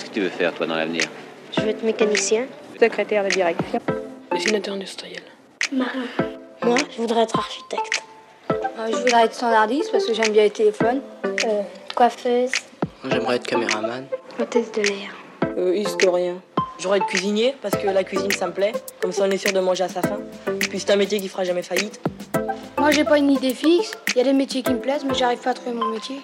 Qu'est-ce que tu veux faire, toi, dans l'avenir Je veux être mécanicien. Secrétaire de direction. Dessinateur industriel. Marin. Moi, je voudrais être architecte. Euh, je voudrais être standardiste parce que j'aime bien les téléphones. Euh, coiffeuse. J'aimerais être caméraman. Hôtesse de l'air. Euh, historien. J'aurais être cuisinier parce que la cuisine ça me plaît. Comme ça on est sûr de manger à sa faim. Puis c'est un métier qui fera jamais faillite. Moi, j'ai pas une idée fixe. Il y a des métiers qui me plaisent, mais j'arrive pas à trouver mon métier.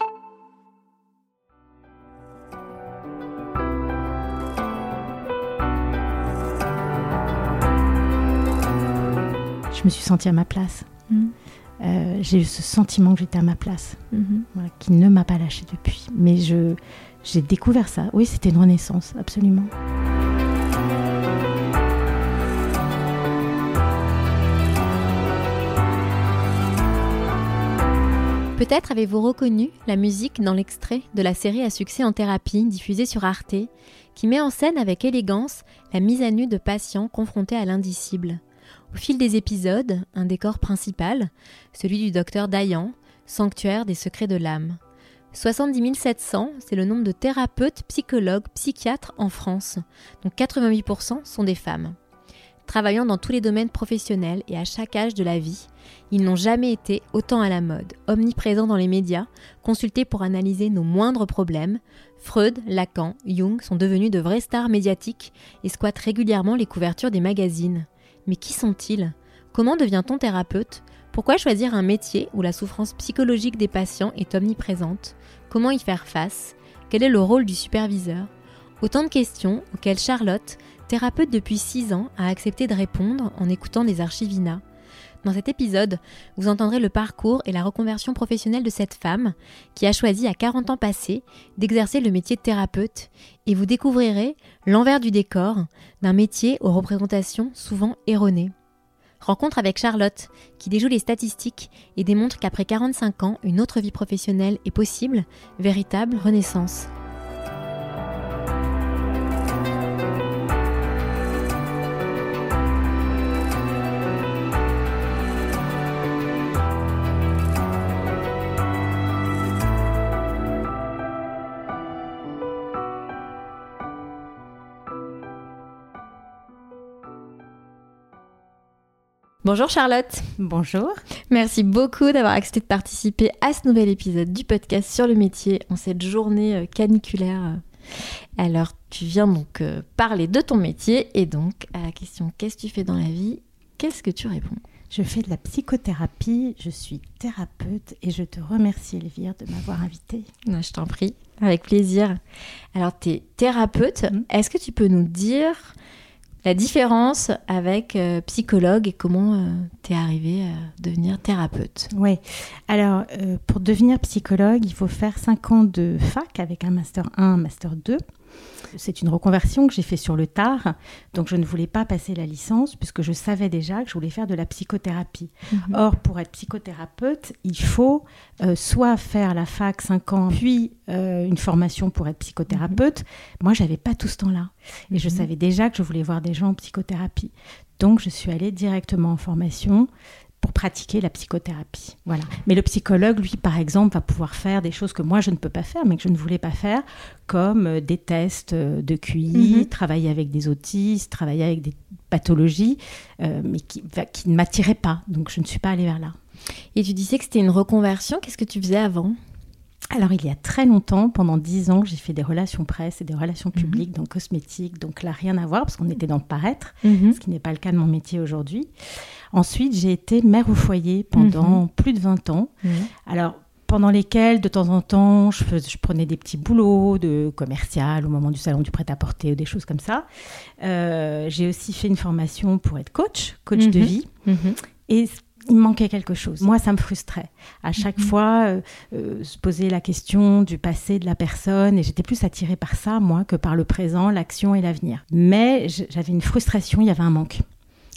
Me suis sentie à ma place. Euh, j'ai eu ce sentiment que j'étais à ma place, voilà, qui ne m'a pas lâché depuis. Mais je, j'ai découvert ça. Oui, c'était une renaissance, absolument. Peut-être avez-vous reconnu la musique dans l'extrait de la série à succès en thérapie diffusée sur Arte, qui met en scène avec élégance la mise à nu de patients confrontés à l'indicible. Au fil des épisodes, un décor principal, celui du docteur Dayan, sanctuaire des secrets de l'âme. 70 700, c'est le nombre de thérapeutes, psychologues, psychiatres en France, dont 88% sont des femmes. Travaillant dans tous les domaines professionnels et à chaque âge de la vie, ils n'ont jamais été autant à la mode, omniprésents dans les médias, consultés pour analyser nos moindres problèmes. Freud, Lacan, Jung sont devenus de vraies stars médiatiques et squattent régulièrement les couvertures des magazines. Mais qui sont-ils? Comment devient-on thérapeute? Pourquoi choisir un métier où la souffrance psychologique des patients est omniprésente? Comment y faire face? Quel est le rôle du superviseur? Autant de questions auxquelles Charlotte, thérapeute depuis 6 ans, a accepté de répondre en écoutant des archivina. Dans cet épisode, vous entendrez le parcours et la reconversion professionnelle de cette femme qui a choisi à 40 ans passés d'exercer le métier de thérapeute et vous découvrirez l'envers du décor d'un métier aux représentations souvent erronées. Rencontre avec Charlotte qui déjoue les statistiques et démontre qu'après 45 ans, une autre vie professionnelle est possible, véritable renaissance. Bonjour Charlotte. Bonjour. Merci beaucoup d'avoir accepté de participer à ce nouvel épisode du podcast sur le métier en cette journée euh, caniculaire. Alors, tu viens donc euh, parler de ton métier et donc à la question qu'est-ce que tu fais dans la vie? Qu'est-ce que tu réponds? Je fais de la psychothérapie, je suis thérapeute et je te remercie Elvire de m'avoir invitée. Non, je t'en prie, avec plaisir. Alors, tu es thérapeute, est-ce que tu peux nous dire la différence avec euh, psychologue et comment tu es arrivée à devenir thérapeute Oui, alors euh, pour devenir psychologue, il faut faire 5 ans de fac avec un master 1, un master 2. C'est une reconversion que j'ai fait sur le tard, donc je ne voulais pas passer la licence puisque je savais déjà que je voulais faire de la psychothérapie. Mhm. Or, pour être psychothérapeute, il faut euh, soit faire la fac 5 ans, puis euh, une formation pour être psychothérapeute. Moi, j'avais pas tout ce temps-là. Et je Mhm. savais déjà que je voulais voir des gens en psychothérapie. Donc, je suis allée directement en formation pour pratiquer la psychothérapie. Voilà. Mais le psychologue, lui, par exemple, va pouvoir faire des choses que moi, je ne peux pas faire, mais que je ne voulais pas faire, comme euh, des tests euh, de QI, Mhm. travailler avec des autistes, travailler avec des pathologies, euh, mais qui, qui ne m'attiraient pas. Donc, je ne suis pas allée vers là. Et tu disais que c'était une reconversion, qu'est-ce que tu faisais avant? Alors, il y a très longtemps, pendant dix ans, j'ai fait des relations presse et des relations Mhm. publiques dans le cosmétique. Donc là, rien à voir, parce qu'on était dans le paraître, Mhm. ce qui n'est pas le cas de mon métier aujourd'hui. Ensuite, j'ai été mère au foyer pendant Mhm. plus de 20 ans. Alors, pendant lesquels, de temps en temps, je, fais- je prenais des petits boulots de commercial au moment du salon du prêt-à-porter ou des choses comme ça. Euh, j'ai aussi fait une formation pour être coach, coach de vie. Et il manquait quelque chose. Moi, ça me frustrait. À chaque Mhm. fois, euh, euh, se poser la question du passé de la personne. Et j'étais plus attirée par ça, moi, que par le présent, l'action et l'avenir. Mais j'avais une frustration, il y avait un manque.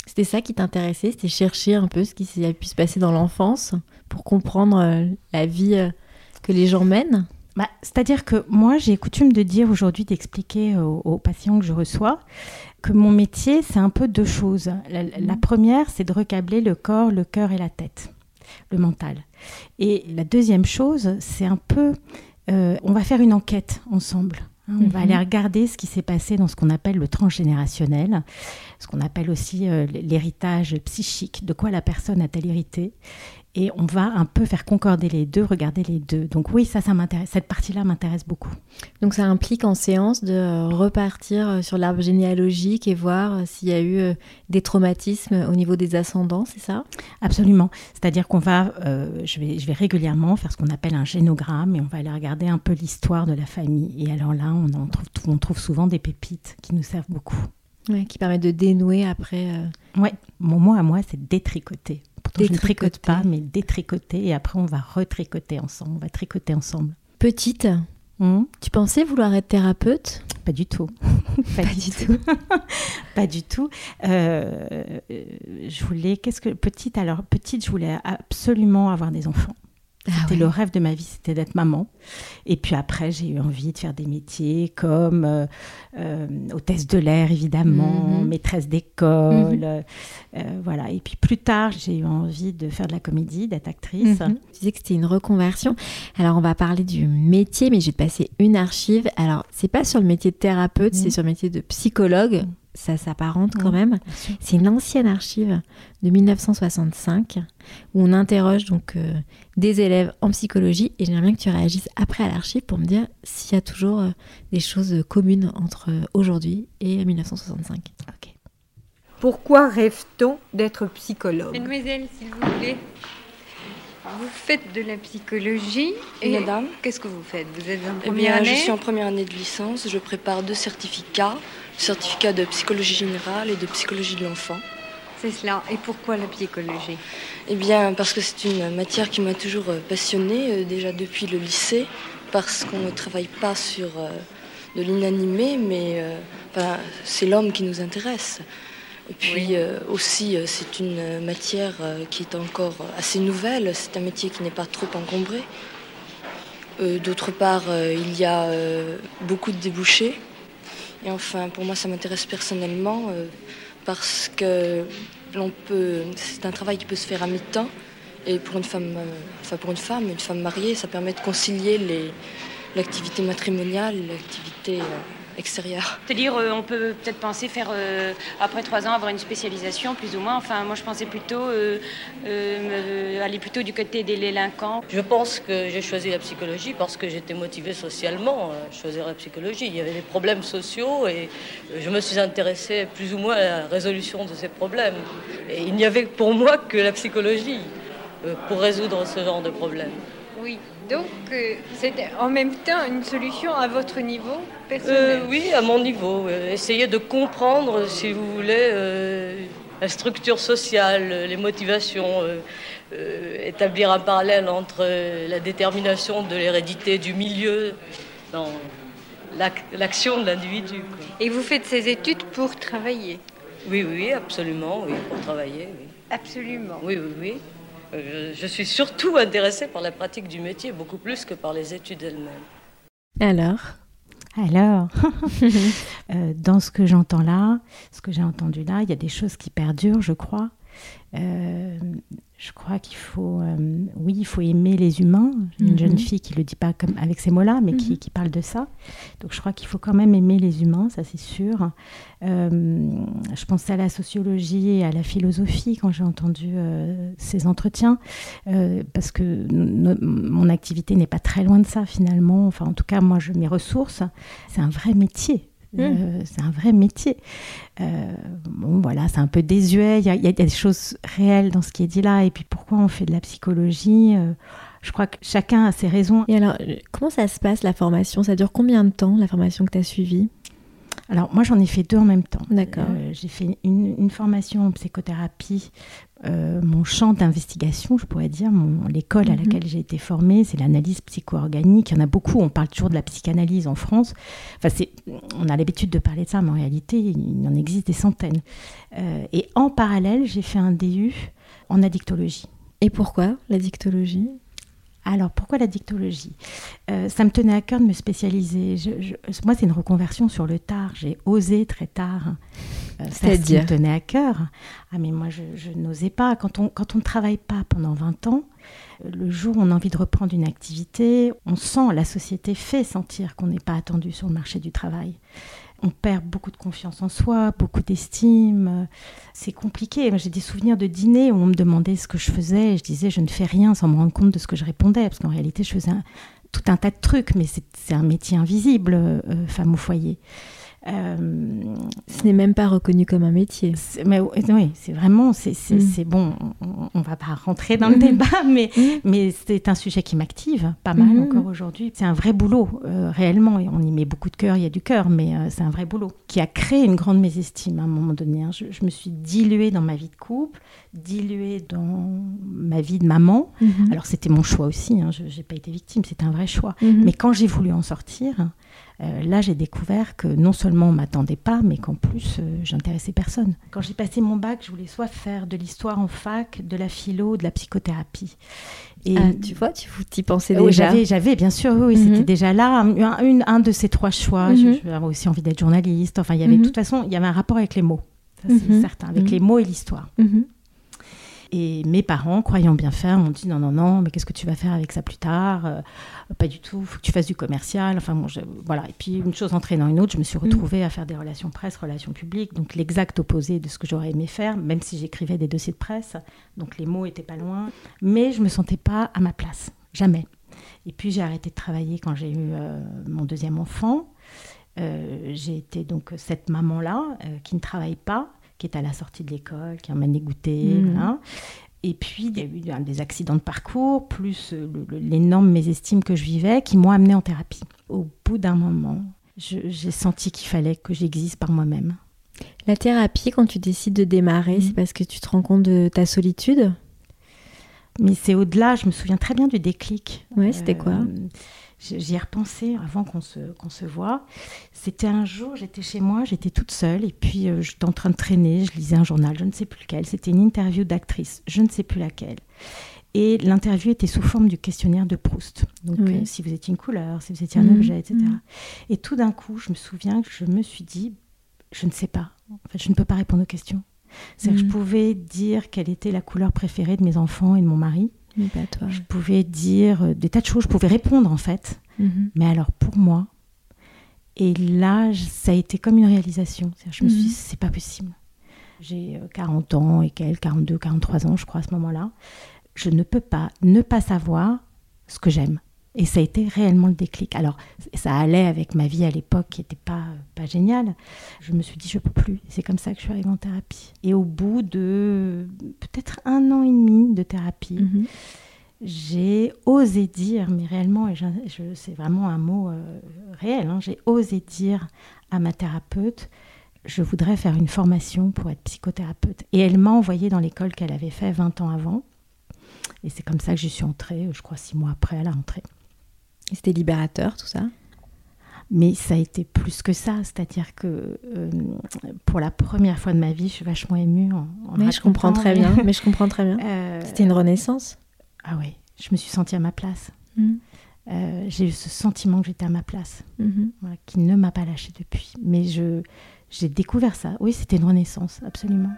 C'était ça qui t'intéressait, c'était chercher un peu ce qui s'est pu se passer dans l'enfance pour comprendre euh, la vie que les gens mènent? Bah, C'est-à-dire que moi, j'ai coutume de dire aujourd'hui, d'expliquer aux, aux patients que je reçois, que mon métier, c'est un peu deux choses. La, la première, c'est de recabler le corps, le cœur et la tête, le mental. Et la deuxième chose, c'est un peu, euh, on va faire une enquête ensemble. Hein, on va Mhm. aller regarder ce qui s'est passé dans ce qu'on appelle le transgénérationnel, ce qu'on appelle aussi euh, l'héritage psychique, de quoi la personne a-t-elle hérité. Et on va un peu faire concorder les deux, regarder les deux. Donc oui, ça, ça m'intéresse. Cette partie-là m'intéresse beaucoup. Donc ça implique en séance de repartir euh, sur l'arbre généalogique et voir euh, s'il y a eu euh, des traumatismes au niveau des ascendants, c'est ça? Absolument. C'est-à-dire qu'on va, euh, je, vais, je vais régulièrement faire ce qu'on appelle un génogramme et on va aller regarder un peu l'histoire de la famille. Et alors là, on, en trouve, on trouve souvent des pépites qui nous servent beaucoup. Ouais, Qui permet de dénouer après. euh, Ouais, mon mot à moi, c'est détricoter. Pourtant, je ne tricote pas, mais détricoter. Et après, on va retricoter ensemble. On va tricoter ensemble. Petite, Hum, tu pensais vouloir être thérapeute? Pas du tout. pas, du tout. pas du tout. Euh, euh, je voulais, qu'est-ce que petite alors petite, je voulais absolument avoir des enfants. Ah C'était ouais. le rêve de ma vie, c'était d'être maman. Et puis après, j'ai eu envie de faire des métiers comme euh, euh, hôtesse de l'air, évidemment, Mhm. maîtresse d'école. Mhm. euh, euh, voilà. Et puis plus tard, j'ai eu envie de faire de la comédie, d'être actrice. Mhm. Tu disais que c'était une reconversion. Alors, on va parler du métier, mais je vais te passer une archive. Alors, c'est pas sur le métier de thérapeute, c'est sur le métier de psychologue. Ça s'apparente quand même. Bien. C'est une ancienne archive de 1965 où on interroge donc euh, des élèves en psychologie et j'aimerais bien que tu réagisses après à l'archive pour me dire s'il y a toujours euh, des choses communes entre euh, aujourd'hui et 1965. Ok. Pourquoi rêve-t-on d'être psychologue? Mademoiselle, s'il vous plaît. Vous faites de la psychologie et Madame qu'est-ce que vous faites? Vous êtes en Eh première bien, je année? suis en première année de licence. Je prépare deux certificats. Certificat de psychologie générale et de psychologie de l'enfant. C'est cela. Et pourquoi la psychologie? Eh bien, parce que c'est une matière qui m'a toujours euh, passionnée, euh, déjà depuis le lycée, parce qu'on ne travaille pas sur euh, de l'inanimé, mais enfin, c'est l'homme qui nous intéresse. Et puis Oui. euh, aussi, euh, c'est une matière euh, qui est encore assez nouvelle, c'est un métier qui n'est pas trop encombré. D'autre part, il y a beaucoup de débouchés. Et enfin, pour moi, ça m'intéresse personnellement euh, parce que l'on peut, c'est un travail qui peut se faire à mi-temps. Et pour une femme, euh, enfin pour une femme, une femme mariée, ça permet de concilier l'activité matrimoniale l'activité euh, C'est-à-dire, euh, on peut peut-être penser faire, euh, après trois ans, avoir une spécialisation, plus ou moins. Enfin, moi, je pensais plutôt euh, euh, me- aller plutôt du côté des délinquants. Je pense que j'ai choisi la psychologie parce que j'étais motivée socialement à choisir la psychologie. Il y avait des problèmes sociaux et je me suis intéressée plus ou moins à la résolution de ces problèmes. Et il n'y avait pour moi que la psychologie pour résoudre ce genre de problèmes. Oui. Donc, euh, c'était en même temps une solution à votre niveau Euh, personnel. oui, à mon niveau. euh, essayer de comprendre, si vous voulez, euh, la structure sociale, les motivations, euh, euh, établir un parallèle entre euh, la détermination de l'hérédité du milieu dans l'ac- l'action de l'individu. Et vous faites ces études pour travailler? Oui, oui, oui, absolument, oui, pour travailler. Oui, Absolument. oui, oui. oui. Euh, je suis surtout intéressée par la pratique du métier, beaucoup plus que par les études elles-mêmes. Alors Alors, euh, dans ce que j'entends là, ce que j'ai entendu là, il y a des choses qui perdurent, je crois. Euh, je crois qu'il faut, euh, oui, il faut aimer les humains. Une Mhm. jeune fille qui le dit pas comme avec ces mots-là, mais qui, Mhm. qui parle de ça. Donc, je crois qu'il faut quand même aimer les humains, ça c'est sûr. Euh, je pensais à la sociologie et à la philosophie quand j'ai entendu euh, ces entretiens, parce que no- mon activité n'est pas très loin de ça finalement. Enfin, en tout cas, moi, je m'y ressource. C'est un vrai métier. Euh, c'est un vrai métier. Euh, bon, voilà, c'est un peu désuet. Il y, a, il y a des choses réelles dans ce qui est dit là. Et puis, pourquoi on fait de la psychologie Euh, Je crois que chacun a ses raisons. Et alors, comment ça se passe la formation? Ça dure combien de temps la formation que tu as suivie? Alors, moi, j'en ai fait deux en même temps. D'accord. J'ai fait une, une formation en psychothérapie. Euh, mon champ d'investigation, je pourrais dire, mon- l'école à Mhm. laquelle j'ai été formée, c'est l'analyse psycho-organique. Il y en a beaucoup, on parle toujours de la psychanalyse en France. Enfin, c'est, on a l'habitude de parler de ça, mais en réalité, il en existe des centaines. Euh, et en parallèle, j'ai fait un DU en addictologie. Et pourquoi la dictologie Alors, pourquoi la dictologie Euh, Ça me tenait à cœur de me spécialiser. Je- je- moi, c'est une reconversion sur le tard. J'ai osé très tard. Euh, ça, ça me tenait à cœur. Ah, mais moi, je, je n'osais pas. Quand on quand on ne travaille pas pendant 20 ans, Le jour où on a envie de reprendre une activité, on sent, la société fait sentir qu'on n'est pas attendu sur le marché du travail. On perd beaucoup de confiance en soi, beaucoup d'estime. C'est compliqué. J'ai des souvenirs de dîner où on me demandait ce que je faisais et je disais je ne fais rien sans me rendre compte de ce que je répondais parce qu'en réalité je faisais tout un tas de trucs, mais c'est un métier invisible, euh, femme au foyer. Euh, Ce n'est même pas reconnu comme un métier. Mais oui, c'est vraiment, c'est mm. bon. On, ne va pas rentrer dans le mm. débat, mais mm. mais c'est un sujet qui m'active pas mal encore aujourd'hui. C'est un vrai boulot euh, réellement, et on y met beaucoup de cœur. Il y a du cœur, mais euh, c'est un vrai boulot qui a créé une grande mésestime à un moment donné. Hein. Je, me suis diluée dans ma vie de couple, diluée dans ma vie de maman. Mm-hmm. Alors c'était mon choix aussi. Hein. Je n'ai pas été victime, c'était un vrai choix. Mm-hmm. Mais quand j'ai voulu en sortir euh, là, j'ai découvert que non seulement on m'attendait pas, mais qu'en plus, euh, j'intéressais personne. Quand j'ai passé mon bac, je voulais soit faire de l'histoire en fac, de la philo, de la psychothérapie. Et ah, tu vois, tu y pensais déjà J'avais, bien sûr, oui, mhm. c'était déjà là, un, un, de ces trois choix. Mhm. J'avais aussi envie d'être journaliste. Enfin, il y avait, de mhm. toute façon, il y avait un rapport avec les mots, c'est certain, avec les mots et l'histoire. Et mes parents, croyant bien faire, m'ont dit non, non, non, mais qu'est-ce que tu vas faire avec ça plus tard euh, Pas du tout, il faut que tu fasses du commercial. Enfin, bon, voilà. Et puis, une chose entraînant une autre, je me suis mm. retrouvée à faire des relations presse, relations publiques, donc l'exact opposé de ce que j'aurais aimé faire, même si j'écrivais des dossiers de presse. Donc, les mots étaient pas loin. Mais je me sentais pas à ma place, jamais. Et puis, j'ai arrêté de travailler quand j'ai eu euh, mon deuxième enfant. Euh, j'ai été donc cette maman-là qui ne travaille pas, qui est à la sortie de l'école, qui emmène goûters. Mmh. Et puis, il y a eu des accidents de parcours, plus euh, l'énorme mésestime que je vivais, qui m'ont amené en thérapie. Au bout d'un moment, j'ai senti qu'il fallait que j'existe par moi-même. La thérapie, quand tu décides de démarrer, mmh. c'est parce que tu te rends compte de ta solitude? Mais c'est au-delà, je me souviens très bien du déclic. Oui, c'était quoi? euh, J'y ai repensé avant qu'on se, qu'on se voit. C'était un jour, j'étais chez moi, j'étais toute seule, et puis euh, j'étais en train de traîner, je lisais un journal, je ne sais plus lequel. C'était une interview d'actrice, je ne sais plus laquelle. Et l'interview était sous forme du questionnaire de Proust. Donc, euh, si vous étiez une couleur, si vous étiez un mmh. objet, etc. Mmh. Et tout d'un coup, je me souviens que je me suis dit, je ne sais pas. En fait, je ne peux pas répondre aux questions. C'est que je mmh. pouvais dire quelle était la couleur préférée de mes enfants et de mon mari. Je pouvais dire euh, des tas de choses, je pouvais répondre en fait. Mhm. Mais alors pour moi, et là, ça a été comme une réalisation. Je me suis dit, mhm. c'est pas possible. J'ai 40 euh, ans et quelques, 42, 43 ans, je crois, à ce moment-là. Je ne peux pas ne pas savoir ce que j'aime. Et ça a été réellement le déclic. Alors, ça allait avec ma vie à l'époque qui n'était pas, pas géniale. Je me suis dit, je ne peux plus. C'est comme ça que je suis arrivée en thérapie. Et au bout de peut-être un an et demi de thérapie, mhm. j'ai osé dire, mais réellement, et c'est vraiment un mot euh, réel, hein, j'ai osé dire à ma thérapeute, je voudrais faire une formation pour être psychothérapeute. Et elle m'a envoyée dans l'école qu'elle avait fait 20 ans avant. Et c'est comme ça que j'y suis entrée, je crois six mois après à la rentrée. C'était libérateur, tout ça mais ça a été plus que ça, c'est-à-dire que euh, pour la première fois de ma vie, je suis vachement émue. En, mais je comprends très bien. Mais je comprends très bien. Euh, C'était une renaissance. Ah oui, je me suis sentie à ma place. Mm. Euh, j'ai eu ce sentiment que j'étais à ma place, mm-hmm. qui ne m'a pas lâchée depuis. Mais je j'ai découvert ça. Oui, c'était une renaissance, absolument.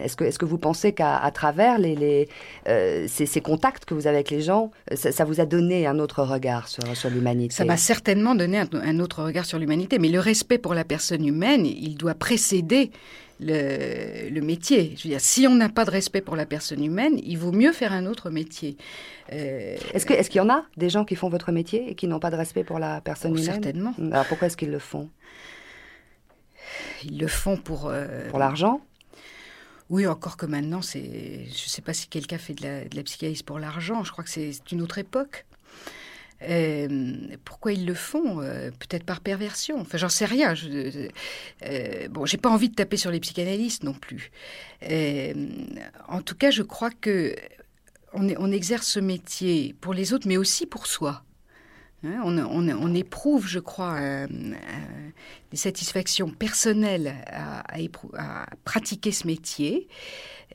Est-ce que, est que, vous pensez qu'à travers les, euh, ces, contacts que vous avez avec les gens, ça, vous a donné un autre regard sur, sur l'humanité? Ça m'a certainement donné un, autre regard sur l'humanité, mais le respect pour la personne humaine, il doit précéder le, métier. Je veux dire, si on n'a pas de respect pour la personne humaine, il vaut mieux faire un autre métier. Euh, est-ce qu'il est y en a des gens qui font votre métier et qui n'ont pas de respect pour la personne oh, humaine? Certainement. Alors pourquoi est-ce qu'ils le font? Ils le font pour... Euh, pour l'argent? Oui, encore que maintenant, c'est, je ne sais pas si quelqu'un fait de la, psychanalyse pour l'argent. Je crois que c'est une autre époque. Euh, pourquoi ils le font? Euh, Peut-être par perversion. Enfin, j'en sais rien. Je, euh, bon, j'ai pas envie de taper sur les psychanalystes non plus. en tout cas, je crois que on, on, exerce ce métier pour les autres, mais aussi pour soi. Hein, on, éprouve, je crois, euh, euh, des satisfactions personnelles à, pratiquer ce métier,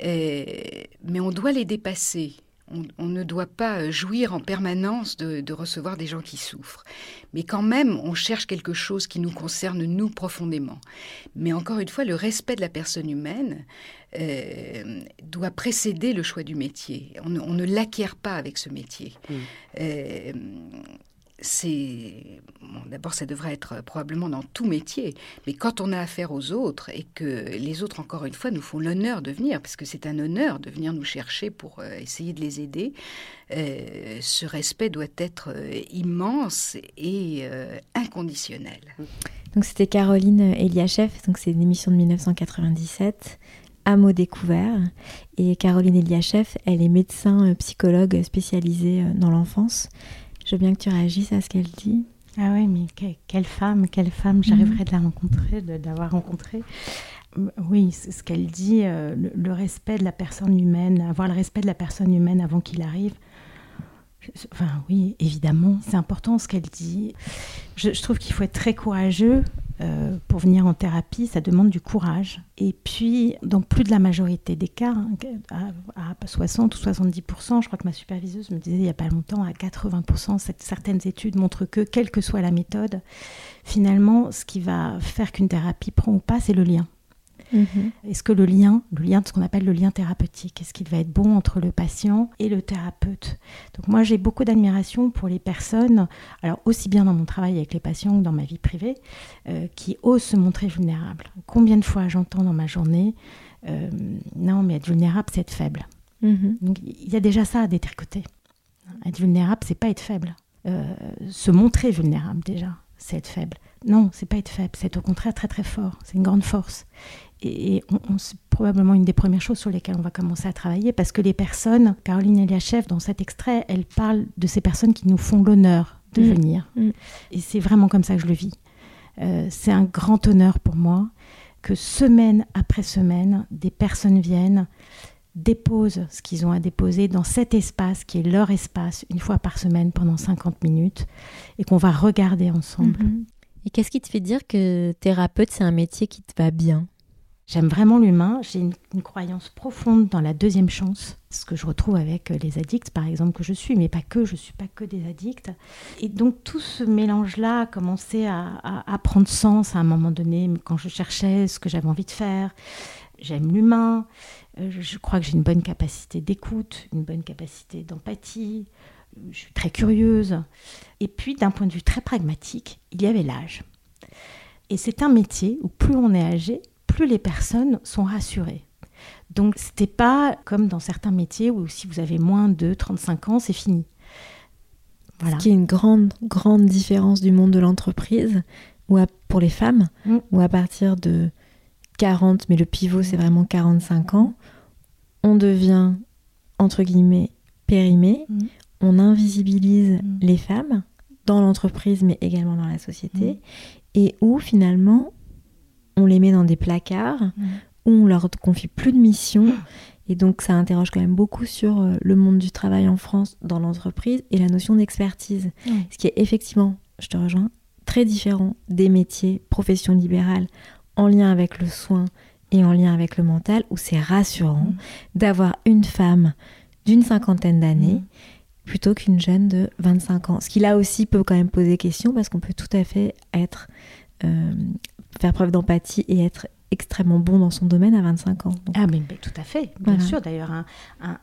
euh, mais on doit les dépasser. On, ne doit pas jouir en permanence de, recevoir des gens qui souffrent. Mais quand même, on cherche quelque chose qui nous concerne, nous, profondément. Mais encore une fois, le respect de la personne humaine euh, doit précéder le choix du métier. On, ne l'acquiert pas avec ce métier. Mm. C'est d'abord ça devrait être probablement dans tout métier, mais quand on a affaire aux autres et que les autres encore une fois nous font l'honneur de venir, parce que c'est un honneur de venir nous chercher pour euh, essayer de les aider, euh, ce respect doit être euh, immense et inconditionnel. Donc c'était Caroline Eliachev, donc c'est une émission de 1997 à découvert. Et Caroline Eliachev, elle est médecin psychologue spécialisée dans l'enfance. Je veux bien que tu réagisses à ce qu'elle dit. Ah oui, mais quelle femme, quelle femme, mhm. j'arriverai de la rencontrer, de l'avoir rencontrée. Oui, c'est ce qu'elle dit, euh, le, respect de la personne humaine, avoir le respect de la personne humaine avant qu'il arrive. Enfin, oui, évidemment, c'est important ce qu'elle dit. Je, je trouve qu'il faut être très courageux euh, pour venir en thérapie, ça demande du courage. Et puis, dans plus de la majorité des cas, hein, à, 60 ou 70%, je crois que ma superviseuse me disait il n'y a pas longtemps, à 80%, certaines études montrent que, quelle que soit la méthode, finalement, ce qui va faire qu'une thérapie prend ou pas, c'est le lien. Mhm. Est-ce que le lien, le lien de ce qu'on appelle le lien thérapeutique, est-ce qu'il va être bon entre le patient et le thérapeute? Donc moi j'ai beaucoup d'admiration pour les personnes, alors aussi bien dans mon travail avec les patients que dans ma vie privée, euh, qui osent se montrer vulnérables. Combien de fois j'entends dans ma journée, euh, non mais être vulnérable c'est être faible. Mhm. Donc il y a déjà ça à détricoter. Être vulnérable c'est pas être faible. Euh, se montrer vulnérable déjà, c'est être faible. Non, c'est pas être faible, c'est au contraire très très fort, c'est une grande force et c'est probablement une des premières choses sur lesquelles on va commencer à travailler parce que les personnes, Caroline Eliachev, dans cet extrait, elle parle de ces personnes qui nous font l'honneur de mm. venir. Mm. Et c'est vraiment comme ça que je le vis. Euh, c'est un grand honneur pour moi que semaine après semaine, des personnes viennent, déposent ce qu'ils ont à déposer dans cet espace qui est leur espace une fois par semaine pendant 50 minutes et qu'on va regarder ensemble. Mm-hmm. Et qu'est-ce qui te fait dire que thérapeute, c'est un métier qui te va bien? J'aime vraiment l'humain. J'ai une, croyance profonde dans la deuxième chance, ce que je retrouve avec euh, les addicts, par exemple, que je suis, mais pas que. Je suis pas que des addicts. Et donc tout ce mélange-là a commencé à, prendre sens à un moment donné, quand je cherchais ce que j'avais envie de faire. J'aime l'humain. Euh, je crois que j'ai une bonne capacité d'écoute, une bonne capacité d'empathie. Je suis très curieuse. Et puis, d'un point de vue très pragmatique, il y avait l'âge. Et c'est un métier où plus on est âgé, plus les personnes sont rassurées. Donc c'était pas comme dans certains métiers où si vous avez moins de 35 ans, c'est fini. Voilà. Ce qui est une grande, grande différence du monde de l'entreprise, ou pour les femmes, mm. où à partir de 40, mais le pivot c'est vraiment 45 ans, on devient, entre guillemets, périmé, mm. On invisibilise mm. les femmes dans l'entreprise, mais également dans la société, et où finalement on les met dans des placards, mm. où on leur confie plus de missions. Et donc ça interroge quand même beaucoup sur euh, le monde du travail en France dans l'entreprise et la notion d'expertise. Ce qui est effectivement, je te rejoins, très différent des métiers, professions libérales en lien avec le soin et en lien avec le mental, où c'est rassurant mm. d'avoir une femme d'une cinquantaine d'années. Plutôt qu'une jeune de 25 ans. Ce qui là aussi peut quand même poser question parce qu'on peut tout à fait être euh, faire preuve d'empathie et être extrêmement bon dans son domaine à 25 ans. Ah mais, tout à fait, bien sûr. D'ailleurs,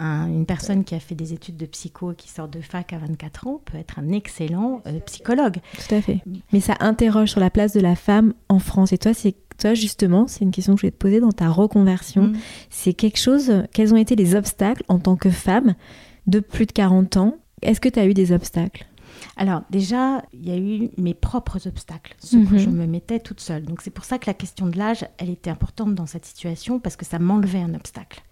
une personne qui a fait des études de psycho et qui sort de fac à 24 ans peut être un excellent euh, psychologue. Tout à fait. Mais ça interroge sur la place de la femme en France. Et toi, c'est toi justement, c'est une question que je vais te poser dans ta reconversion. Mm. C'est quelque chose. Quels ont été les obstacles en tant que femme de plus de 40 ans Est-ce que tu as eu des obstacles? Alors déjà, il y a eu mes propres obstacles, ce que mhm. je me mettais toute seule. Donc c'est pour ça que la question de l'âge, elle était importante dans cette situation parce que ça m'enlevait un obstacle.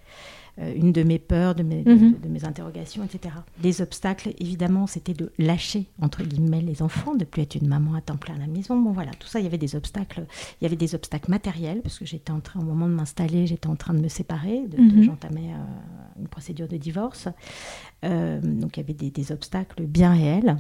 Euh, une de mes peurs, de mes, mhm. de, mes, interrogations, etc. Les obstacles, évidemment, c'était de lâcher, entre guillemets, les enfants, de plus être une maman à temps plein à la maison. Bon, voilà, tout ça, il y avait des obstacles. Il y avait des obstacles matériels, parce que j'étais en train, au moment de m'installer, j'étais en train de me séparer, de, mhm. j'entamais euh, une procédure de divorce. Euh, donc, il y avait des, des obstacles bien réels.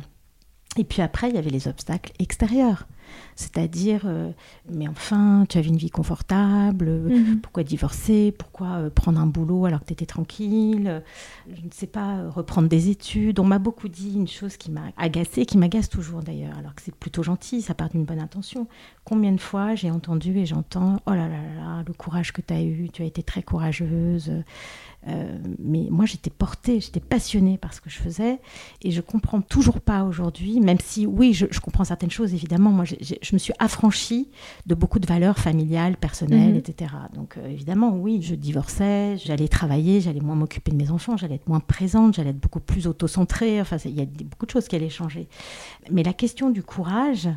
Et puis après, il y avait les obstacles extérieurs. C'est-à-dire, euh, mais enfin, tu avais une vie confortable, euh, Mhm. pourquoi divorcer, pourquoi euh, prendre un boulot alors que tu étais tranquille, je ne sais pas, reprendre des études. On m'a beaucoup dit une chose qui m'a agacée, qui m'agace toujours d'ailleurs, alors que c'est plutôt gentil, ça part d'une bonne intention. Combien de fois j'ai entendu et j'entends, oh là là là le courage que tu as eu, tu as été très courageuse. Euh, mais moi, j'étais portée, j'étais passionnée par ce que je faisais, et je comprends toujours pas aujourd'hui, même si, oui, je, je comprends certaines choses, évidemment. Moi, je me suis affranchie de beaucoup de valeurs familiales, personnelles, Mhm. etc. Donc, euh, évidemment, oui, je divorçais, j'allais travailler, j'allais moins m'occuper de mes enfants, j'allais être moins présente, j'allais être beaucoup plus autocentrée. Enfin, il y a beaucoup de choses qui allaient changer. Mais la question du courage,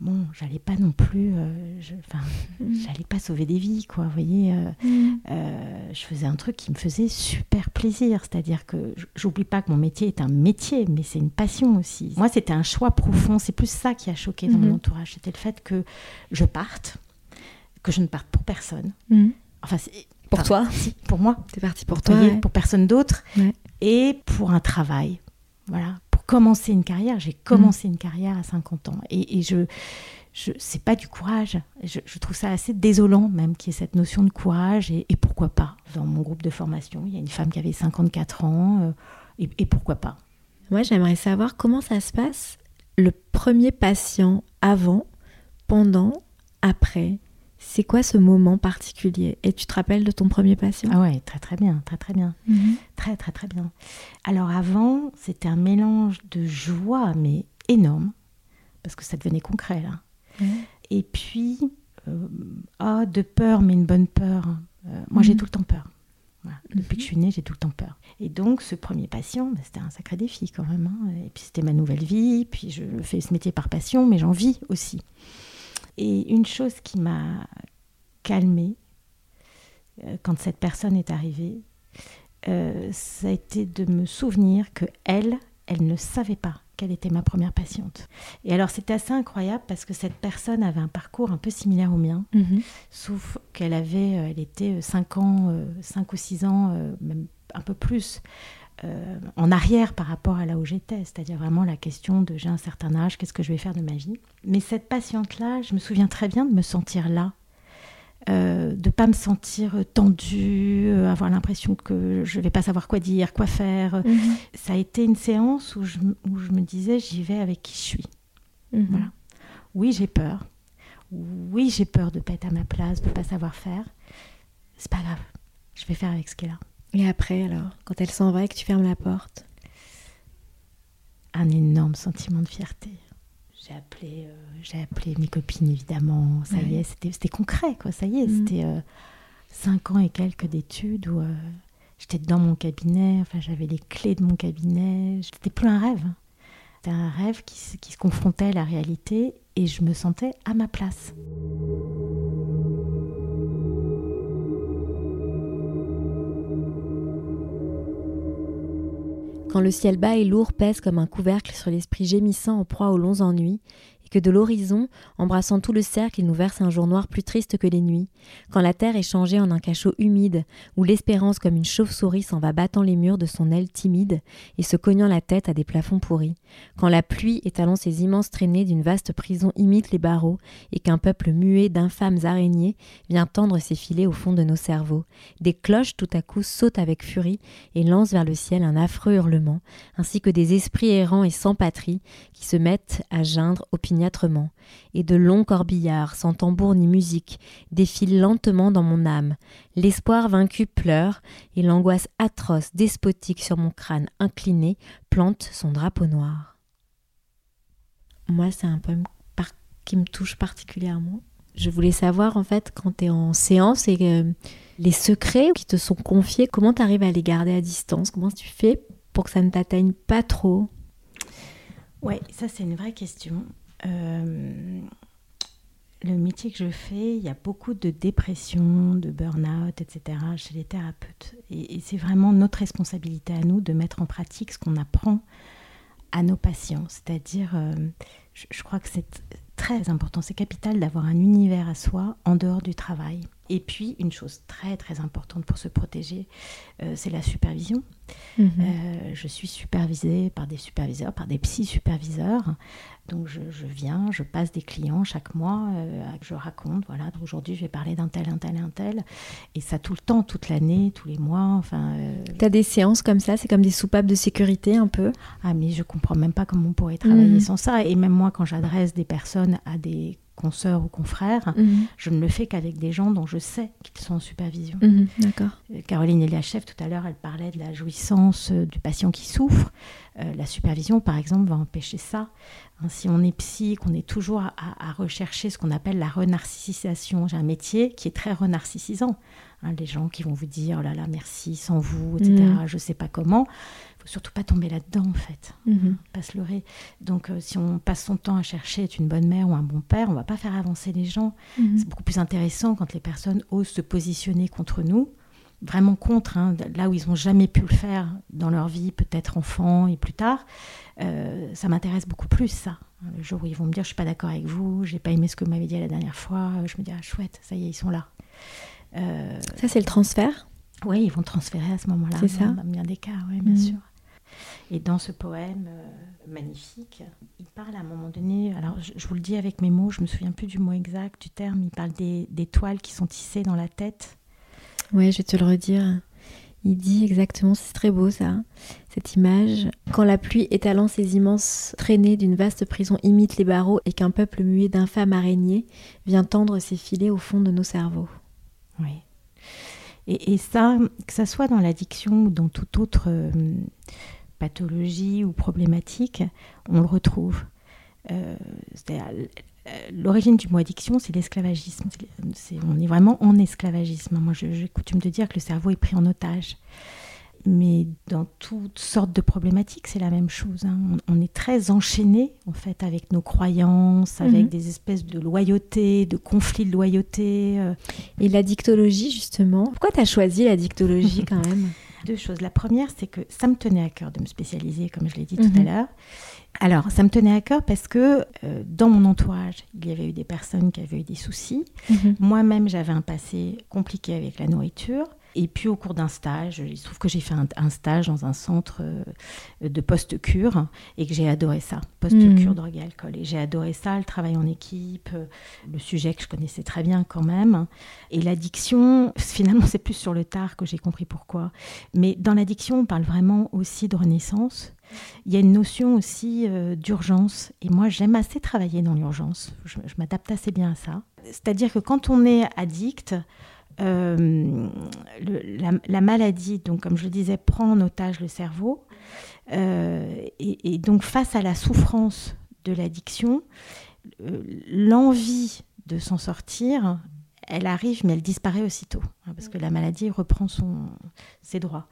bon, j'allais pas non plus, euh, je- enfin, j'allais pas sauver des vies, quoi. Vous voyez, euh, Mhm. euh, je faisais un truc qui me faisait super plaisir, c'est-à-dire que j'oublie pas que mon métier est un métier, mais c'est une passion aussi. Moi, c'était un choix profond. C'est plus ça qui a choqué dans mon entourage, c'était le fait que je parte, que je ne parte pour personne. Mhm. Enfin, c'est- Pour enfin, toi si, pour moi. C'est parti pour toi. voyez, ouais. pour personne d'autre Ouais. et pour un travail. Voilà, pour commencer une carrière. J'ai commencé une carrière à 50 ans et, et je, je c'est pas du courage. Je, je trouve ça assez désolant même qu'il y ait cette notion de courage et, et pourquoi pas. Dans mon groupe de formation, il y a une femme qui avait 54 ans euh, et, et pourquoi pas. Moi, j'aimerais savoir comment ça se passe le premier patient avant, pendant, après. C'est quoi ce moment particulier? Et tu te rappelles de ton premier patient? Ah ouais, très très bien, très très bien. Mhm. Très très très bien. Alors avant, c'était un mélange de joie mais énorme parce que ça devenait concret là. Ouais. Et puis euh, ah de peur mais une bonne peur. Euh, moi j'ai Mhm. tout le temps peur. Voilà. Depuis que je suis née, j'ai tout le temps peur. Et donc ce premier patient, bah, c'était un sacré défi quand même. hein. Et puis c'était ma nouvelle vie. Puis je fais ce métier par passion, mais j'en vis aussi. Et une chose qui m'a calmée euh, quand cette personne est arrivée, euh, ça a été de me souvenir que elle, elle ne savait pas qu'elle était ma première patiente. Et alors c'était assez incroyable parce que cette personne avait un parcours un peu similaire au mien, Mhm. sauf qu'elle avait, euh, elle était 5 ans, 5 ou 6 ans, euh, même un peu plus, euh, en arrière par rapport à là où j'étais, c'est-à-dire vraiment la question de j'ai un certain âge, qu'est-ce que je vais faire de ma vie. Mais cette patiente-là, je me souviens très bien de me sentir là, euh, de pas me sentir tendue, euh, avoir l'impression que je vais pas savoir quoi dire, quoi faire. Mhm. Ça a été une séance où je, m- où je me disais j'y vais avec qui je suis. Mhm. Voilà. Oui, j'ai peur. Oui, j'ai peur de pas être à ma place, de pas savoir faire. C'est pas grave. Je vais faire avec ce qui est là. Et après, alors, quand elle s'en va et que tu fermes la porte? Un énorme sentiment de fierté. J'ai appelé, euh, j'ai appelé mes copines évidemment. Ça y est, c'était, concret quoi. Ça y est, Mhm. c'était euh, cinq ans et quelques d'études où euh, j'étais dans mon cabinet. Enfin, j'avais les clés de mon cabinet. C'était plus un rêve. C'était un rêve qui se confrontait à la réalité et je me sentais à ma place. Quand le ciel bas et lourd pèse comme un couvercle sur l'esprit gémissant en proie aux longs ennuis, que de l'horizon, embrassant tout le cercle, il nous verse un jour noir plus triste que les nuits, quand la terre est changée en un cachot humide, où l'espérance comme une chauve-souris s'en va battant les murs de son aile timide et se cognant la tête à des plafonds pourris, quand la pluie étalant ses immenses traînées d'une vaste prison imite les barreaux, et qu'un peuple muet d'infâmes araignées vient tendre ses filets au fond de nos cerveaux, des cloches tout à coup sautent avec furie et lancent vers le ciel un affreux hurlement, ainsi que des esprits errants et sans patrie qui se mettent à geindre et de longs corbillards, sans tambour ni musique, défilent lentement dans mon âme. L'espoir vaincu pleure, et l'angoisse atroce, despotique sur mon crâne incliné, plante son drapeau noir. Moi, c'est un poème qui me touche particulièrement. Je voulais savoir, en fait, quand tu es en séance et euh, les secrets qui te sont confiés, comment tu arrives à les garder à distance? Comment tu fais pour que ça ne t'atteigne pas trop? Ouais, ça c'est une vraie question. Euh, le métier que je fais, il y a beaucoup de dépression, de burn-out, etc. chez les thérapeutes. Et, c'est vraiment notre responsabilité à nous de mettre en pratique ce qu'on apprend à nos patients. C'est-à-dire, euh, je crois que c'est très important, c'est capital d'avoir un univers à soi en dehors du travail. Et puis, une chose très très importante pour se protéger, euh, c'est la supervision. Mhm. Euh, je suis supervisée par des superviseurs, par des psy-superviseurs. Donc, je, je viens, je passe des clients chaque mois, euh, je raconte, voilà, aujourd'hui, je vais parler d'un tel, un tel, un tel. Et ça tout le temps, toute l'année, tous les mois. Enfin, euh, T'as des séances comme ça, c'est comme des soupapes de sécurité un peu? Ah, mais je comprends même pas comment on pourrait travailler Mhm. sans ça. Et même moi, quand j'adresse des personnes à des consoeurs ou confrères, Mhm. je ne le fais qu'avec des gens dont je sais qu'ils sont en supervision. Mhm, D'accord. Euh, Caroline Eliachef, tout à l'heure, elle parlait de la jouissance euh, du patient qui souffre. Euh, la supervision, par exemple, va empêcher ça. Hein, si on est psy, qu'on est toujours à, rechercher ce qu'on appelle la renarcissisation, j'ai un métier qui est très renarcissisant. Hein, les gens qui vont vous dire, oh là là, merci, sans vous, etc., Mhm. je sais pas comment. Faut surtout pas tomber là-dedans, en fait. Mhm. Pas se leurrer. Donc, euh, si on passe son temps à chercher être une bonne mère ou un bon père, on va pas faire avancer les gens. Mhm. C'est beaucoup plus intéressant quand les personnes osent se positionner contre nous, vraiment contre, hein, là où ils n'ont jamais pu le faire dans leur vie, peut-être enfant et plus tard. Euh, ça m'intéresse beaucoup plus, ça. Le jour où ils vont me dire, je suis pas d'accord avec vous, j'ai pas aimé ce que vous m'avez dit la dernière fois, je me dis, ah chouette, ça y est, ils sont là. Euh, Ça, c'est le transfert? Oui, ils vont transférer à ce moment-là. C'est ça Dans bien des cas, oui, bien Mhm. sûr. Et dans ce poème euh, magnifique, il parle à un moment donné, alors je, je vous le dis avec mes mots, je me souviens plus du mot exact, du terme, il parle des, des toiles qui sont tissées dans la tête. Ouais, je vais te le redire. Il dit exactement, c'est très beau ça, cette image. Quand la pluie étalant ses immenses traînées d'une vaste prison imite les barreaux et qu'un peuple muet d'infâmes araignées vient tendre ses filets au fond de nos cerveaux. Oui. Et, et ça, que ça soit dans l'addiction ou dans toute autre euh, pathologie ou problématique, on le retrouve. Euh, euh, L'origine du mot addiction, c'est l'esclavagisme. On est vraiment en esclavagisme. Moi, j'ai coutume de dire que le cerveau est pris en otage. Mais dans toutes sortes de problématiques, c'est la même chose. hein. On, on est très enchaîné, en fait, avec nos croyances, avec Mhm. des espèces de loyauté, de conflits de loyauté. euh. Et la dictologie, justement, pourquoi tu as choisi la dictologie quand même? Deux choses. La première, c'est que ça me tenait à cœur de me spécialiser, comme je l'ai dit tout à Mhm. l'heure. Alors, ça me tenait à cœur parce que euh, dans mon entourage, il y avait eu des personnes qui avaient eu des soucis. Mhm. Moi-même, j'avais un passé compliqué avec la nourriture. Et puis, au cours d'un stage, il se trouve que j'ai fait un, un stage dans un centre euh, de post-cure et que j'ai adoré ça, post-cure Mhm. drogue et alcool. Et j'ai adoré ça, le travail en équipe, euh, le sujet que je connaissais très bien quand même. Et l'addiction, finalement, c'est plus sur le tard que j'ai compris pourquoi. Mais dans l'addiction, on parle vraiment aussi de renaissance. Il y a une notion aussi euh, d'urgence. Et moi, j'aime assez travailler dans l'urgence. Je, je m'adapte assez bien à ça. C'est-à-dire que quand on est addict, euh, la, la maladie, donc comme je le disais, prend en otage le cerveau. Euh, et, et donc face à la souffrance de l'addiction, euh, l'envie de s'en sortir, elle arrive, mais elle disparaît aussitôt, hein, parce que la maladie reprend son, ses droits.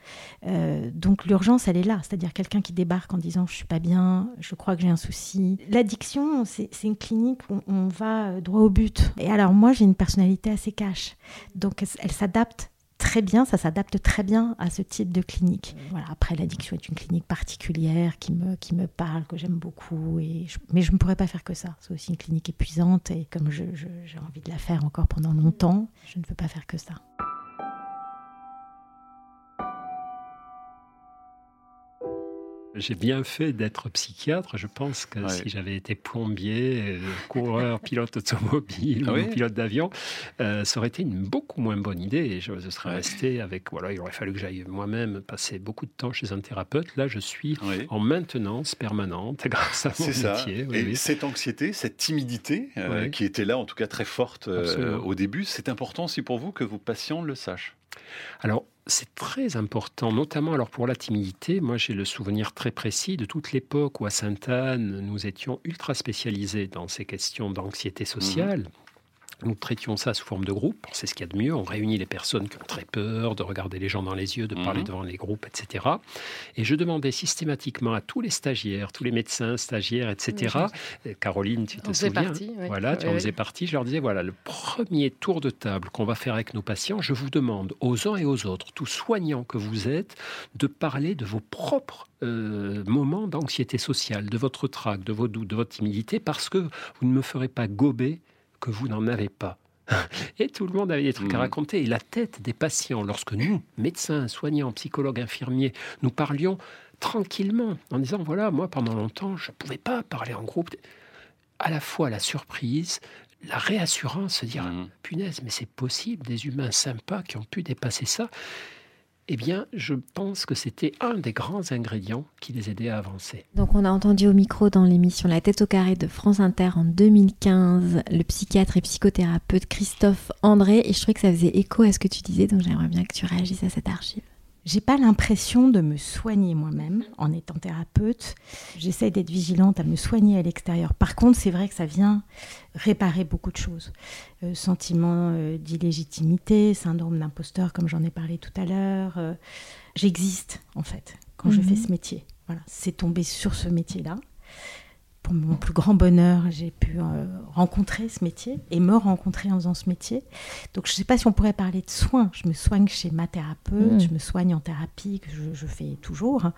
Euh, donc l'urgence, elle est là, c'est-à-dire quelqu'un qui débarque en disant je suis pas bien, je crois que j'ai un souci. L'addiction, c'est une clinique où on va droit au but. Et alors moi, j'ai une personnalité assez cash, donc elle, elle s'adapte très bien, ça s'adapte très bien à ce type de clinique. Voilà, après, l'addiction est une clinique particulière qui me, qui me parle, que j'aime beaucoup, et je- mais je ne pourrais pas faire que ça. C'est aussi une clinique épuisante, et comme j'ai envie de la faire encore pendant longtemps, je ne peux pas faire que ça. J'ai bien fait d'être psychiatre. Je pense que Ouais. si j'avais été plombier, euh, coureur, pilote automobile Ah oui ou pilote d'avion, euh, ça aurait été une beaucoup moins bonne idée. Et je, je serais resté avec. Voilà, il aurait fallu que j'aille moi-même passer beaucoup de temps chez un thérapeute. Là, je suis en maintenance permanente grâce à mon métier. oui, et cette anxiété, cette timidité euh, qui était là, en tout cas très forte euh, au début, c'est important aussi pour vous que vos patients le sachent. Alors, c'est très important, notamment alors pour la timidité. Moi, j'ai le souvenir très précis de toute l'époque où à Sainte-Anne, nous étions ultra spécialisés dans ces questions d'anxiété sociale. Nous traitions ça sous forme de groupe, c'est ce qu'il y a de mieux. On réunit les personnes qui ont très peur de regarder les gens dans les yeux, de parler Mhm. devant les groupes, etc. Et je demandais systématiquement à tous les stagiaires, tous les médecins, stagiaires, etc. Caroline, tu te On souviens partie, oui. Voilà, tu en Oui, faisais partie. Je leur disais voilà, le premier tour de table qu'on va faire avec nos patients, je vous demande aux uns et aux autres, tous soignants que vous êtes, de parler de vos propres euh, moments d'anxiété sociale, de votre trac, de vos doutes, de votre timidité, parce que vous ne me ferez pas gober que vous n'en avez pas. Et tout le monde avait des trucs à Mhm. raconter. Et la tête des patients, lorsque nous, médecins, soignants, psychologues, infirmiers, nous parlions tranquillement en disant, voilà, moi, pendant longtemps, je ne pouvais pas parler en groupe. À la fois la surprise, la réassurance, se dire, Mhm. punaise, mais c'est possible, des humains sympas qui ont pu dépasser ça. Eh bien, je pense que c'était un des grands ingrédients qui les aidait à avancer. Donc on a entendu au micro dans l'émission La tête au carré de France Inter en 2015 le psychiatre et psychothérapeute Christophe André et je trouvais que ça faisait écho à ce que tu disais donc j'aimerais bien que tu réagisses à cette archive. J'ai pas l'impression de me soigner moi-même en étant thérapeute. J'essaie d'être vigilante à me soigner à l'extérieur. Par contre, c'est vrai que ça vient réparer beaucoup de choses. Euh, sentiment euh, d'illégitimité, syndrome d'imposteur, comme j'en ai parlé tout à l'heure. Euh, J'existe, en fait, quand je Mhm. fais ce métier. Voilà, c'est tombé sur ce métier-là. Pour mon plus grand bonheur, j'ai pu euh, rencontrer ce métier et me rencontrer en faisant ce métier. Donc, je ne sais pas si on pourrait parler de soins. Je me soigne chez ma thérapeute, Mm. je me soigne en thérapie, que je, je fais toujours.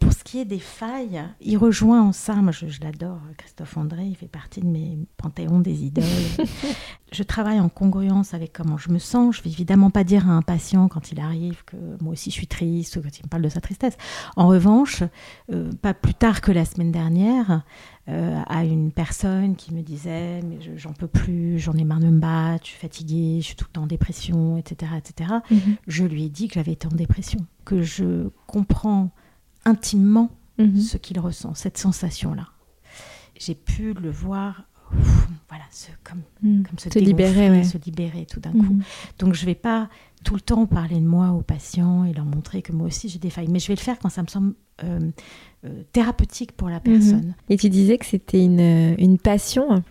Pour ce qui est des failles, il rejoint en ça, moi je, je l'adore, Christophe André, il fait partie de mes panthéons des idoles. je travaille en congruence avec comment je me sens. Je vais évidemment pas dire à un patient quand il arrive que moi aussi je suis triste ou quand il me parle de sa tristesse. En revanche, euh, pas plus tard que la semaine dernière, euh, à une personne qui me disait mais je- j'en peux plus, j'en ai marre de me battre, je suis fatiguée, je suis tout le temps en dépression, etc., etc. Mhm. Je lui ai dit que j'avais été en dépression, que je comprends intimement Mhm. ce qu'il ressent, cette sensation-là. J'ai pu le voir, ouf, voilà, se, comme, Mhm. comme se, Se libérer, ouais. se libérer tout d'un coup. Donc je vais pas tout le temps parler de moi aux patients et leur montrer que moi aussi j'ai des failles, mais je vais le faire quand ça me semble thérapeutique pour la personne. Mhm. Et tu disais que c'était une, euh, une passion.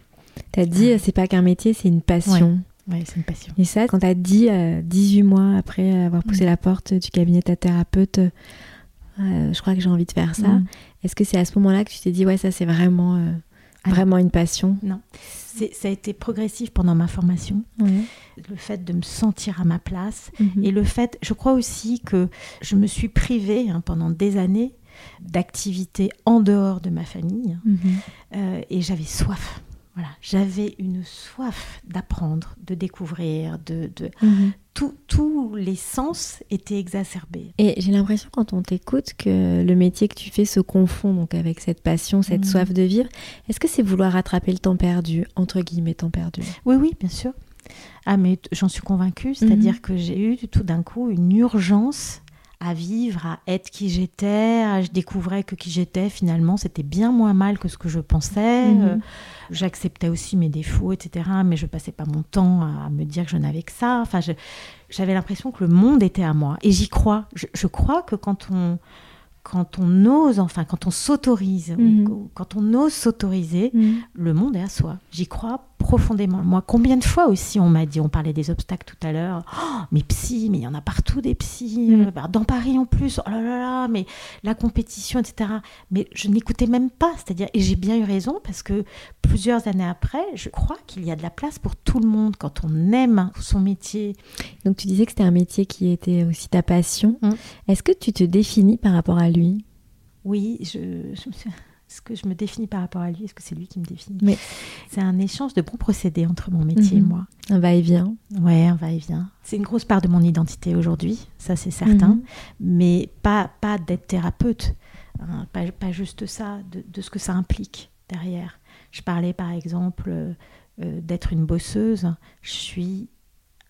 Tu as dit c'est pas qu'un métier, c'est une passion. Ouais, c'est une passion. Et ça, quand tu as dit euh, 18 mois après avoir poussé Mm. la porte du cabinet de ta thérapeute, euh, je crois que j'ai envie de faire ça. Mm. Est-ce que c'est à ce moment-là que tu t'es dit, ouais, ça c'est vraiment, euh, Ah vraiment une passion? Non, ça a été progressif pendant ma formation. Le fait de me sentir à ma place Mhm. et le fait, je crois aussi que je me suis privée hein, pendant des années d'activités en dehors de ma famille Mhm. euh, et j'avais soif. Voilà, j'avais une soif d'apprendre, de découvrir, de, de... Tout- tous les sens étaient exacerbés. Et j'ai l'impression quand on t'écoute que le métier que tu fais se confond donc avec cette passion, cette Mhm. soif de vivre. Est-ce que c'est vouloir rattraper le temps perdu, entre guillemets temps perdu? Oui, oui, bien sûr. Ah, mais j'en suis convaincue, c'est-à-dire Mhm. que j'ai eu tout d'un coup une urgence à vivre, à être qui j'étais. Je découvrais que qui j'étais, finalement, c'était bien moins mal que ce que je pensais. Mhm. Euh, J'acceptais aussi mes défauts, etc. Mais je passais pas mon temps à me dire que je n'avais que ça. Enfin, j'avais l'impression que le monde était à moi. Et j'y crois. Je, je crois que quand on, quand on ose, enfin, quand on s'autorise, Mhm. quand on ose s'autoriser, Mhm. le monde est à soi. J'y crois profondément. Moi, combien de fois aussi on m'a dit, on parlait des obstacles tout à l'heure, Oh, mais psy, mais il y en a partout des psys, Mm. euh, bah, dans Paris en plus, oh là là là, mais la compétition, etc. Mais je n'écoutais même pas, c'est-à-dire, et j'ai bien eu raison parce que plusieurs années après, je crois qu'il y a de la place pour tout le monde quand on aime son métier. Donc tu disais que c'était un métier qui était aussi ta passion. Mm. Est-ce que tu te définis par rapport à lui? Oui, je, je me suis- Est-ce que je me définis par rapport à lui Est-ce que c'est lui qui me définit Mais- C'est un échange de bons procédés entre mon métier et Mhm. moi. Un va-et-vient. Ouais, un va-et-vient. C'est une grosse part de mon identité aujourd'hui, ça c'est certain, Mhm. mais pas, pas d'être thérapeute, hein, pas, pas juste ça, de, de ce que ça implique derrière. Je parlais par exemple euh, euh, d'être une bosseuse, je suis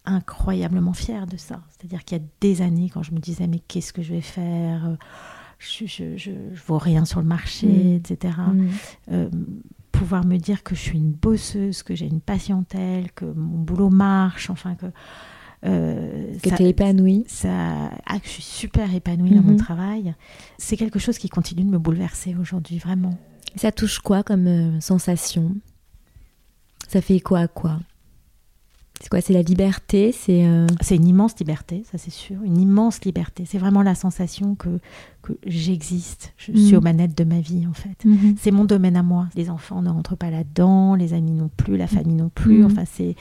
incroyablement fière de ça. C'est-à-dire qu'il y a des années, quand je me disais mais qu'est-ce que je vais faire? Je, je, je, je vaux rien sur le marché, Mhm. etc. Mhm. Euh, pouvoir me dire que je suis une bosseuse, que j'ai une patientèle, que mon boulot marche, enfin que euh, Que tu es épanouie. ça, ah, que je suis super épanouie dans mon Mhm. travail. C'est quelque chose qui continue de me bouleverser aujourd'hui, vraiment. Ça touche quoi comme euh, sensation? Ça fait quoi à quoi? C'est quoi C'est la liberté C'est euh, C'est une immense liberté, ça c'est sûr, une immense liberté. C'est vraiment la sensation que, que j'existe, je suis aux manettes de ma vie en fait. Mhm. C'est mon domaine à moi. Les enfants ne rentrent pas là-dedans, les amis non plus, la famille non plus. Mhm. Enfin, c'est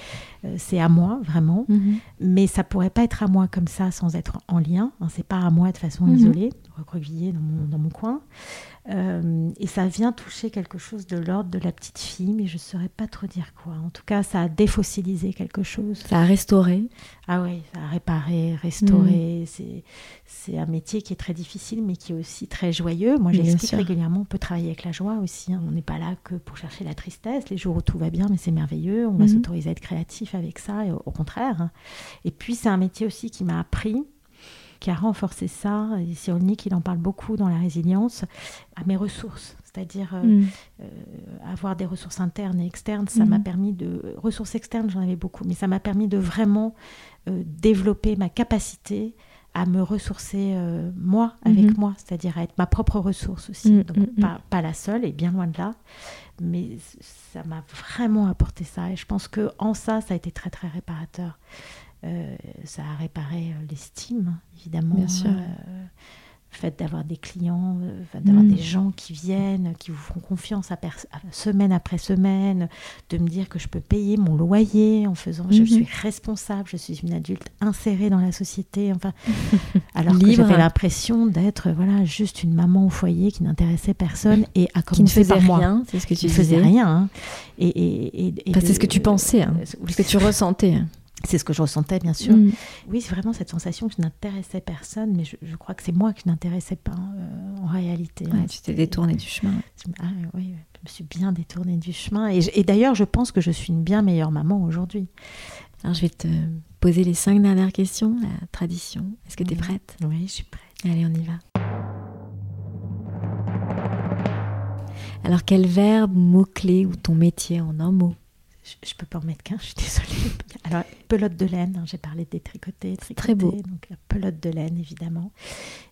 euh, à moi vraiment. Mhm. Mais ça pourrait pas être à moi comme ça sans être en lien. Hein, c'est pas à moi de façon isolée, recroquevillée dans mon, dans mon coin. Euh, et ça vient toucher quelque chose de l'ordre de la petite fille, mais je ne saurais pas trop dire quoi. En tout cas, ça a défossilisé quelque chose. Ça a restauré. Ah oui, ça a réparé, restauré. C'est, c'est un métier qui est très difficile, mais qui est aussi très joyeux. Moi, j'explique régulièrement, on peut travailler avec la joie aussi. hein. On n'est pas là que pour chercher la tristesse. Les jours où tout va bien, mais c'est merveilleux. On va Mhm. s'autoriser à être créatif avec ça, et au, au contraire. hein. Et puis, c'est un métier aussi qui m'a appris qui a renforcé ça, et Cyrulnik, il en parle beaucoup dans la résilience, à mes ressources. C'est-à-dire euh, Mm. euh, avoir des ressources internes et externes, ça m'a Mhm. permis de... Ressources externes, j'en avais beaucoup, mais ça m'a permis de vraiment euh, développer ma capacité à me ressourcer euh, moi, avec Mhm. moi, c'est-à-dire à être ma propre ressource aussi. Mm, Donc mm, mm. pas, pas la seule, et bien loin de là, mais ça m'a vraiment apporté ça. Et je pense que en ça, ça a été très très réparateur. Euh, ça a réparé euh, l'estime, évidemment. Bien sûr. euh, le fait d'avoir des clients, d'avoir Mm. des gens qui viennent, qui vous font confiance à semaine après semaine, de me dire que je peux payer mon loyer en faisant, je Mhm. suis responsable, je suis une adulte insérée dans la société, enfin, alors que Libre. j'avais l'impression d'être voilà juste une maman au foyer qui n'intéressait personne et à Qui ne faisait rien, c'est ce que tu Qui ne faisait disais. rien. hein. Et, et- et- et Enfin, c'est ce que tu pensais, hein, ce que tu ressentais. hein. C'est ce que je ressentais, bien sûr. Mm. Oui, c'est vraiment cette sensation que je n'intéressais personne, mais je, je crois que c'est moi qui n'intéressais pas euh, en réalité. Ouais, hein. tu t'es détourné du chemin. Ah, oui, je me suis bien détournée du chemin. Et, je- et d'ailleurs, je pense que je suis une bien meilleure maman aujourd'hui. Alors, je vais te poser les cinq dernières questions, la tradition. Est-ce que tu es prête? Oui, je suis prête. Allez, on y va. Alors, quel verbe, mot-clé ou ton métier en un mot? Je, je peux pas en mettre qu'un, je suis désolée. Alors, pelote de laine, hein, j'ai parlé des tricotés, tricotés, Très beau. donc la pelote de laine, évidemment.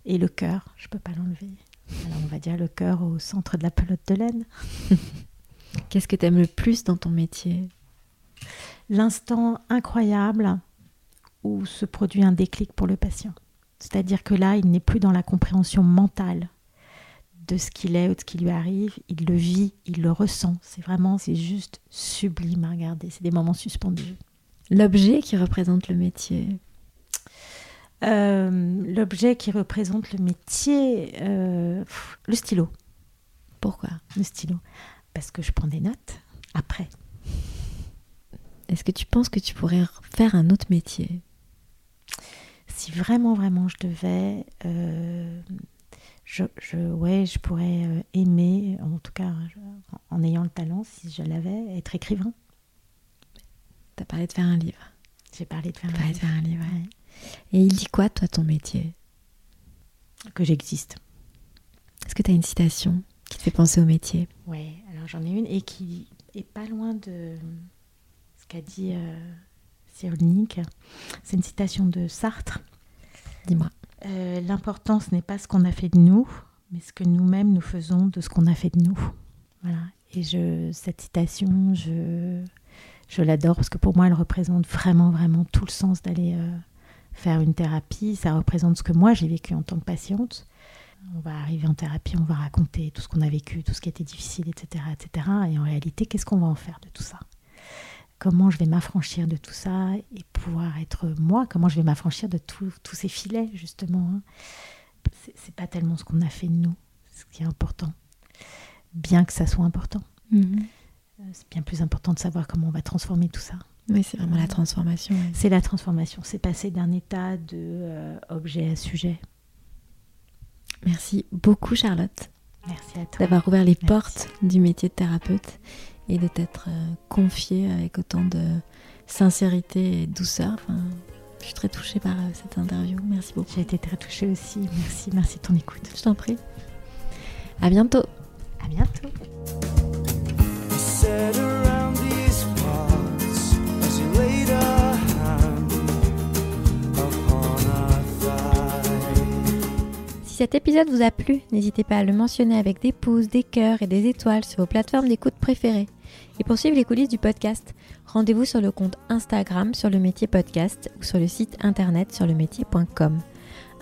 Et le cœur, je peux pas l'enlever. Alors, on va dire le cœur au centre de la pelote de laine. Qu'est-ce que tu aimes le plus dans ton métier? L'instant incroyable où se produit un déclic pour le patient. C'est-à-dire que là, il n'est plus dans la compréhension mentale de ce qu'il est ou de ce qui lui arrive. Il le vit, il le ressent. C'est vraiment, c'est juste sublime à regarder. C'est des moments suspendus. L'objet qui représente le métier Euh, L'objet qui représente le métier, euh, pff, le stylo. Pourquoi? Le stylo. Parce que je prends des notes après. Est-ce que tu penses que tu pourrais faire un autre métier? Si vraiment, vraiment je devais, euh, je, je, ouais, je pourrais euh, aimer, en tout cas en ayant le talent, si je l'avais, être écrivain. Tu as parlé de faire un livre. J'ai parlé de faire T'as un parlé de livre. faire un livre. Ouais. Et il dit quoi, toi, ton métier? Que j'existe. Est-ce que tu as une citation qui te fait penser au métier? Ouais, alors j'en ai une et qui est pas loin de ce qu'a dit euh, Cyrulnik. C'est une citation de Sartre. Dis-moi. Euh, L'important, ce n'est pas ce qu'on a fait de nous, mais ce que nous-mêmes nous faisons de ce qu'on a fait de nous. Voilà. Et cette citation, je, je l'adore parce que pour moi, elle représente vraiment, vraiment tout le sens d'aller euh, faire une thérapie. Ça représente ce que moi, j'ai vécu en tant que patiente. On va arriver en thérapie, on va raconter tout ce qu'on a vécu, tout ce qui était difficile, etc., etc. Et en réalité, qu'est-ce qu'on va en faire de tout ça? Comment je vais m'affranchir de tout ça et pouvoir être moi Comment je vais m'affranchir de tous ces filets, justement hein C'est- pas tellement ce qu'on a fait de nous, ce qui est important. Bien que ça soit important. Mhm. Euh, C'est bien plus important de savoir comment on va transformer tout ça. Oui, c'est vraiment la transformation. C'est la transformation, c'est passer d'un état de euh, objet à sujet. Merci beaucoup, Charlotte, Merci à toi. d'avoir ouvert les Merci. portes du métier de thérapeute et de t'être euh, confiée avec autant de sincérité et douceur. Enfin, je suis très touchée par euh, cette interview. Merci beaucoup. J'ai été très touchée aussi. Merci, merci de ton écoute. Je t'en prie. À bientôt. À bientôt. Si cet épisode vous a plu, n'hésitez pas à le mentionner avec des pouces, des cœurs et des étoiles sur vos plateformes d'écoute préférées. Et pour suivre les coulisses du podcast, rendez-vous sur le compte Instagram sur le métier podcast ou sur le site internet sur le métier.com.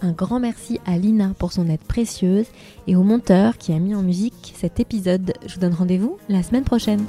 Un grand merci à Lina pour son aide précieuse et au monteur qui a mis en musique cet épisode. Je vous donne rendez-vous la semaine prochaine.